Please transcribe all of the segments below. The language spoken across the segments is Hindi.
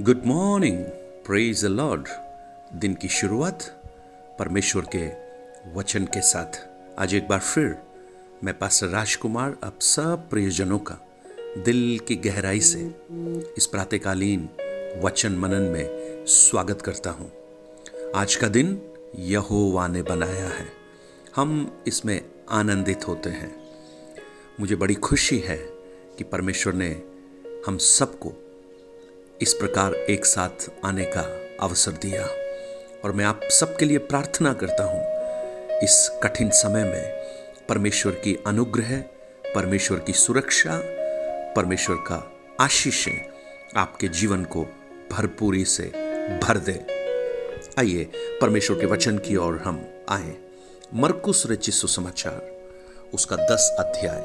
Good morning praise the lord दिन की शुरुआत परमेश्वर के वचन के साथ। आज एक बार फिर मैं पास्टर राजकुमार, आप सब प्रियजनों का दिल की गहराई से इस प्रातकालीन वचन मनन में स्वागत करता हूँ। आज का दिन यहोवा ने बनाया है। हम इसमें आनंदित होते हैं। मुझे बड़ी खुशी है कि परमेश्वर ने हम सबको इस प्रकार एक साथ आने का अवसर दिया। और मैं आप सबके लिए प्रार्थना करता हूँ, इस कठिन समय में परमेश्वर की अनुग्रह, परमेश्वर की सुरक्षा, परमेश्वर का आशीष आपके जीवन को भरपूरी से भर दे। आइए, परमेश्वर के वचन की ओर हम आए। मरकुस रचित सुसमाचार, उसका दस अध्याय,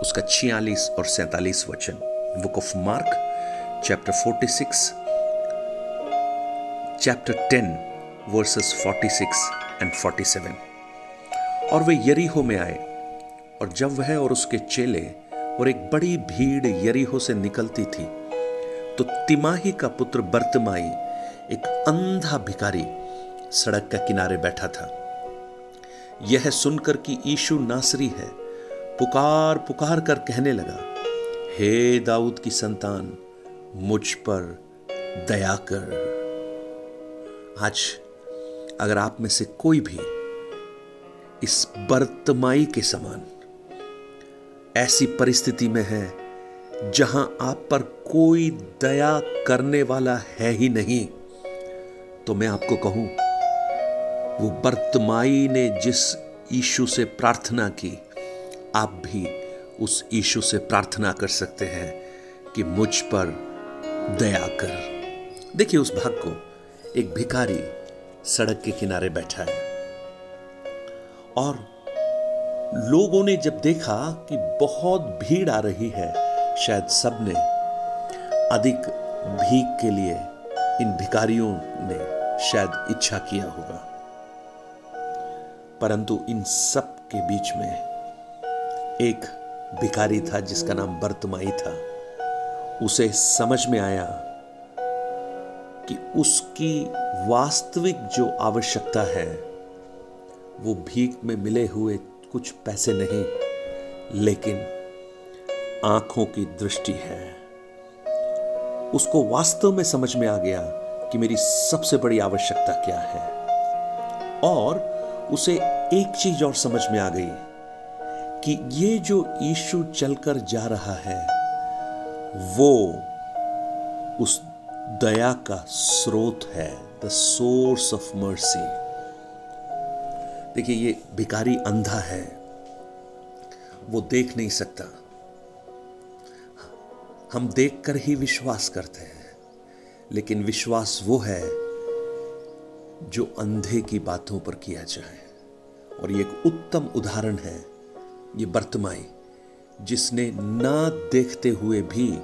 उसका छियालीस और सैतालीस वचन, book of Mark chapter 46 chapter 10 verses 46 and 47 और वे यरीहो में आए, और जब वह और उसके चेले और एक बड़ी भीड़ यरीहो से निकलती थी तो तिमाही का पुत्र बर्तमाई, एक अंधा भिकारी सड़क के किनारे बैठा था। यह सुनकर कि ईशु नासरी है पुकार पुकार कर कहने लगा, हे दाऊद की संतान मुझ पर दया कर। आज अगर आप में से कोई भी इस बर्तमाई के समान ऐसी परिस्थिति में है जहाँ आप पर कोई दया करने वाला है ही नहीं तो मैं आपको कहूँ, वो बर्तमाई ने जिस ईशु से प्रार्थना की, आप भी उस ईशु से प्रार्थना कर सकते हैं कि मुझ पर दया कर। देखिए उस भाग को एक भिखारी सड़क के किनारे बैठा है। और लोगों ने जब देखा कि बहुत भीड़ आ रही है, शायद सबने अधिक भीख के लिए इन भिखारियों ने शायद इच्छा किया होगा। परंतु इन सब के बीच में एक भिखारी था जिसका नाम बर्तमाई था। उसे समझ में आया कि उसकी वास्तविक जो आवश्यकता है, वो भीख में मिले हुए कुछ पैसे नहीं, लेकिन आँखों की दृष्टि है। उसको वास्तव में समझ में आ गया कि मेरी सबसे बड़ी आवश्यकता क्या है। और उसे एक चीज़ और समझ में आ गई कि ये जो ईशु चलकर जा रहा है वो उस दया का स्रोत है द सोर्स ऑफ़ मर्सी देखिए, ये भिकारी अंधा है, वो देख नहीं सकता। हम देखकर ही विश्वास करते हैं, लेकिन विश्वास वो है जो अंधे की बातों पर किया जाए। और ये एक उत्तम उदाहरण है, ये बर्तमाई जिसने ना देखते हुए भी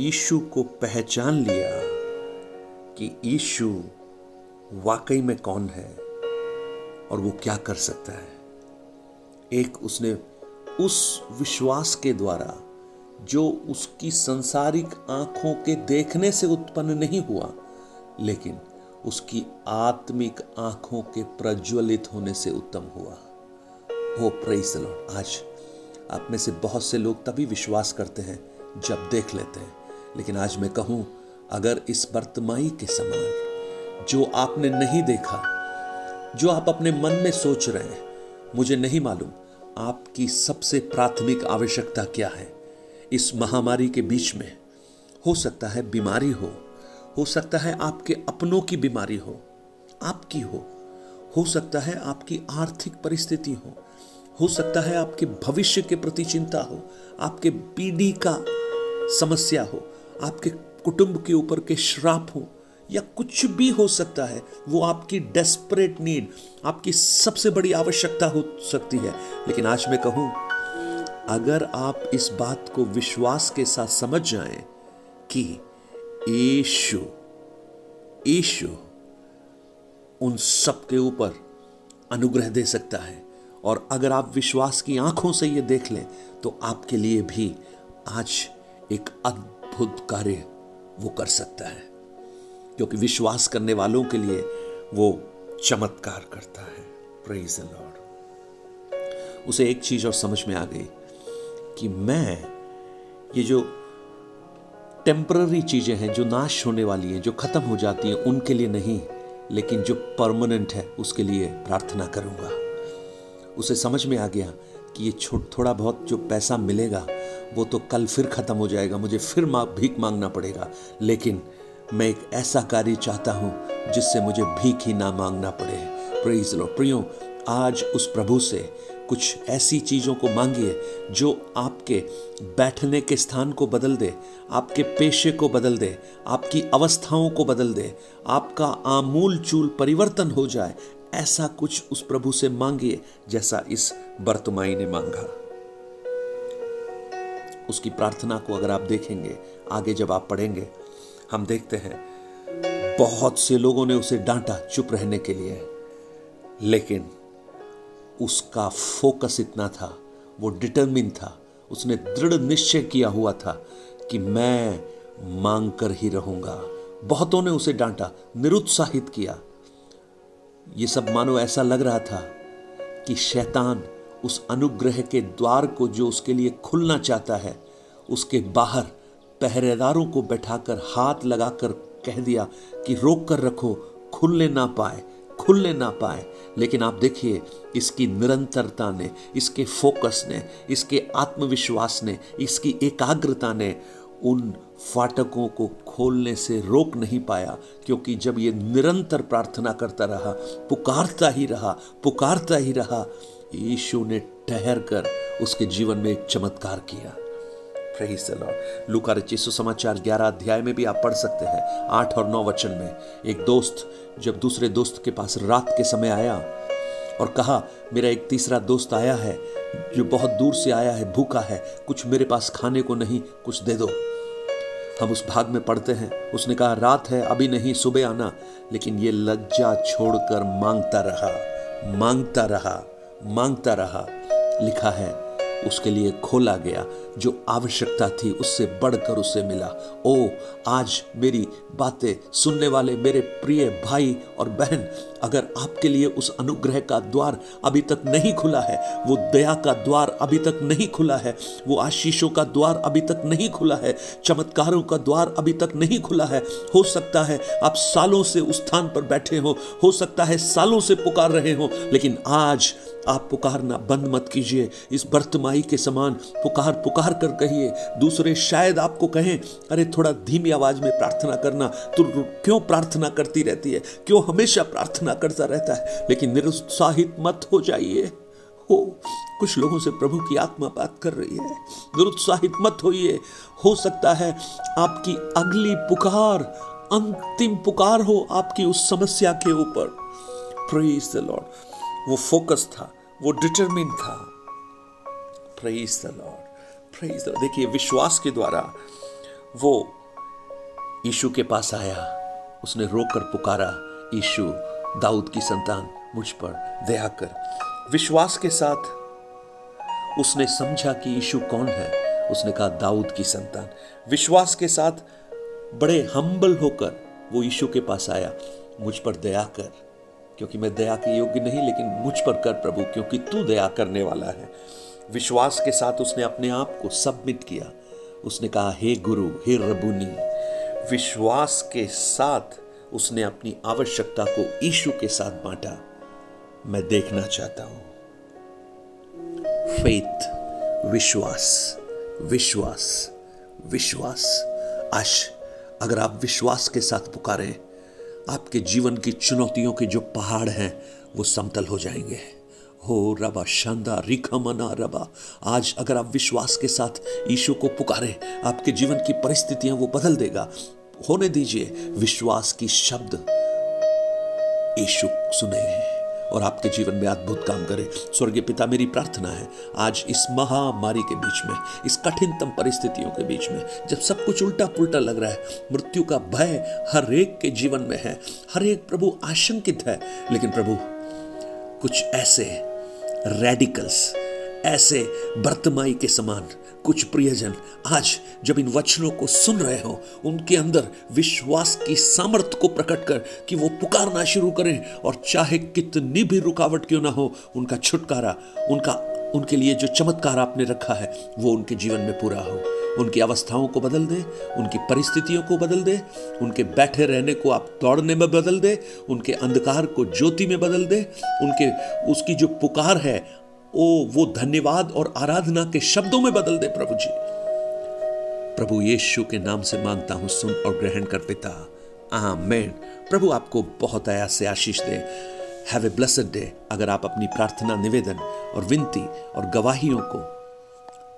ईशु को पहचान लिया कि ईशु वाकई में कौन है और वो क्या कर सकता है। एक उसने उस विश्वास के द्वारा जो उसकी संसारिक आँखों के देखने से उत्पन्न नहीं हुआ, लेकिन उसकी आत्मिक आँखों के प्रज्वलित होने से उत्तम हुआ। हो प्रेस आज आप में से बहुत से लोग तभी विश्वास करते हैं जब देख लेते हैं। लेकिन आज मैं कहूँ, अगर इस बर्तमाई के समान जो आपने नहीं देखा, जो आप अपने मन में सोच रहे हैं, मुझे नहीं मालूम आपकी सबसे प्राथमिक आवश्यकता क्या है। इस महामारी के बीच में हो सकता है बीमारी हो हो सकता है आपके अपनों की बीमारी हो, आपकी हो हो सकता है आपकी आर्थिक परिस्थिति हो हो सकता है आपके भविष्य के प्रति चिंता हो, आपके पीढ़ी का समस्या हो, आपके कुटुंब के ऊपर के श्राप हो, या कुछ भी हो सकता है, वो आपकी डेस्परेट नीड आपकी सबसे बड़ी आवश्यकता हो सकती है। लेकिन आज मैं कहूँ, अगर आप इस बात को विश्वास के साथ समझ जाएँ कि ईशु ईशु उन सब के ऊपर अनुग्रह दे सकता है और अगर आप विश्वास की आँखों से ये देख लें तो आपके लिए भी आज एक अद्भुत कार्य वो कर सकता है। क्योंकि विश्वास करने वालों के लिए वो चमत्कार करता है। लॉर्ड उसे एक चीज़ और समझ में आ गई कि मैं, ये जो टेम्पररी चीज़ें हैं, जो नाश होने वाली हैं, जो खत्म हो जाती हैं, उनके लिए नहीं, लेकिन जो परमानेंट है, उसके लिए प्रार्थना करूँगा। उसे समझ में आ गया कि ये छोट, थोड़ा बहुत जो पैसा मिलेगा, वो तो कल फिर खत्म हो जाएगा। मुझे फिर माँ, भीख मांगना पड़ेगा। लेकिन मैं एक ऐसा कार्य चाहता हूँ, जिससे मुझे भीख ही ना मांगना पड़े। प्रेज लो प्रियो, आज उस प्रभु से कुछ ऐसी चीज़ों को मांगिए, जो आपके बैठने के स्थान को बदल दे, आपके पेशे को बदल दे, आपकी अवस्थाओं को बदल दे, आपका आमूल चूल परिवर्तन हो जाए ऐसा कुछ उस प्रभु से मांगिए जैसा इस बर्तमाई ने मांगा। उसकी प्रार्थना को अगर आप देखेंगे, आगे जब आप पढ़ेंगे, हम देखते हैं, बहुत से लोगों ने उसे डांटा चुप रहने के लिए। लेकिन उसका फोकस इतना था, वो डिटर्मिन था, उसने दृढ़ निश्चय किया हुआ था कि मैं मांग कर ही रहूँगा। बहुतों ने उसे डांटा, निरुत्साहित किया। ये सब मानो ऐसा लग रहा था कि शैतान उस अनुग्रह के द्वार को जो उसके लिए खुलना चाहता है, उसके बाहर पहरेदारों को बैठाकर हाथ लगाकर कह दिया कि रोक कर रखो, खुलने ना पाए, खुलने ना पाए। लेकिन आप देखिए, इसकी निरंतरता ने, इसके फोकस ने, इसके आत्मविश्वास ने, इसकी एकाग्रता ने उन फाटकों को खोलने से रोक नहीं पाया, क्योंकि जब ये निरंतर प्रार्थना करता रहा, पुकारता ही रहा, पुकारता ही रहा, यीशु ने ठहर कर उसके जीवन में एक चमत्कार किया। लुका रचित सुसमाचार ग्यारह अध्याय में भी आप पढ़ सकते हैं। आठ और नौ वचन में, एक दोस्त, जब दूसरे दोस्त के पास रात के समय आया और कहा, मेरा एक तीसरा दोस्त आया है, जो बहुत दूर से आया है, भूखा है, कुछ मेरे पास खाने को नहीं, कुछ दे दो। हम उस भाग में पढ़ते हैं। उसने कहा, रात है, अभी नहीं, सुबह आना। लेकिन ये लज्जा छोड़कर माँगता रहा माँगता रहा माँगता रहा। लिखा है उसके लिए खोला गया, जो आवश्यकता थी उससे बढ़कर उसे मिला। ओ, आज मेरी बातें सुनने वाले मेरे प्रिय भाई और बहन, अगर आपके लिए उस अनुग्रह का द्वार अभी तक नहीं खुला है, वो दया का द्वार अभी तक नहीं खुला है, वो आशीषों का द्वार अभी तक नहीं खुला है, चमत्कारों का द्वार अभी तक नहीं खुला है, हो सकता है आप सालों से उस स्थान पर बैठे हो हो सकता है सालों से पुकार रहे हो, लेकिन आज आप पुकारना बंद मत कीजिए। इस बर्तमाई के समान पुकार पुकार कर कहिए। दूसरे शायद आपको कहें, अरे, थोड़ा धीमी आवाज़ में प्रार्थना करना। तो क्यों प्रार्थना करती रहती है? क्यों हमेशा प्रार्थना करता रहता है? लेकिन निरुत्साहित मत हो जाइए। हो, कुछ लोगों से प्रभु की आत्मा बात कर रही है। निरुत्साहित मत होइए। हो सकता है आपकी अगली पुकार, अंतिम पुकार हो आपकी उस समस्या के ऊपर। प्रेज द लॉर्ड वो फोकस था। वो डिटरमिन था। देखिए, विश्वास के द्वारा वो यीशु के पास आया। उसने रोकर पुकारा, यीशु, दाऊद की संतान मुझ पर दया कर। विश्वास के साथ उसने समझा कि यीशु कौन है। उसने कहा, दाऊद की संतान। विश्वास के साथ बड़े हम्बल होकर वो यीशु के पास आया, मुझ पर दया कर। क्योंकि मैं दया के योग्य नहीं, लेकिन मुझ पर कर प्रभु, क्योंकि तू दया करने वाला है। विश्वास के साथ उसने अपने आप को सबमिट किया। उसने कहा, हे गुरु, हे रबुनी, विश्वास के साथ उसने अपनी आवश्यकता को ईशु के साथ बांटा। मैं देखना चाहता हूँ। फेथ विश्वास विश्वास विश्वास। आश अगर आप विश्वास के साथ पुकारें आपके जीवन की चुनौतियों के जो पहाड़ हैं, वो समतल हो जाएँगे। हो रबा, शानदार रिखमना रबा। आज अगर आप विश्वास के साथ ईशु को पुकारें, आपके जीवन की परिस्थितियाँ वो बदल देगा। होने दीजिए, विश्वास की शब्द ईशु सुने और आपके जीवन में अद्भुत काम करे। स्वर्गीय पिता, मेरी प्रार्थना है, आज इस महामारी के बीच में, इस कठिनतम परिस्थितियों के बीच में, जब सब कुछ उल्टा पुल्टा लग रहा है, मृत्यु का भय हर एक के जीवन में है, हर एक प्रभु आशंकित है, लेकिन प्रभु, कुछ ऐसे रेडिकल्स ऐसे बर्तमाई के समान कुछ प्रियजन आज जब इन वचनों को सुन रहे हो, उनके अंदर विश्वास की सामर्थ्य को प्रकट कर कि वो पुकारना शुरू करें और चाहे कितनी भी रुकावट क्यों ना हो, उनका छुटकारा, उनका, उनके लिए जो चमत्कार आपने रखा है, वो उनके जीवन में पूरा हो। उनकी अवस्थाओं को बदल दे, उनकी परिस्थितियों को बदल दे, उनके बैठे रहने को आप दौड़ने में बदल दे, उनके अंधकार को ज्योति में बदल दे, उनके, उसकी जो पुकार है ओ, वो धन्यवाद और आराधना के शब्दों में बदल दे प्रभु जी। प्रभु यीशु के नाम से माँगता हूँ, सुन और ग्रहण कर पिता। आमेन। प्रभु आपको बहुत आया से आशीष दे। हैव ए ब्लेसड डे अगर आप अपनी प्रार्थना, निवेदन और विनती और गवाहियों को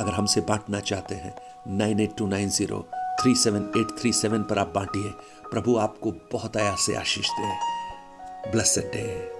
अगर हमसे बांटना चाहते हैं nine eight two nine zero three seven eight three seven पर आप बांटिए। प्रभु आपको बहुत आया से आशीष दे। Blessed day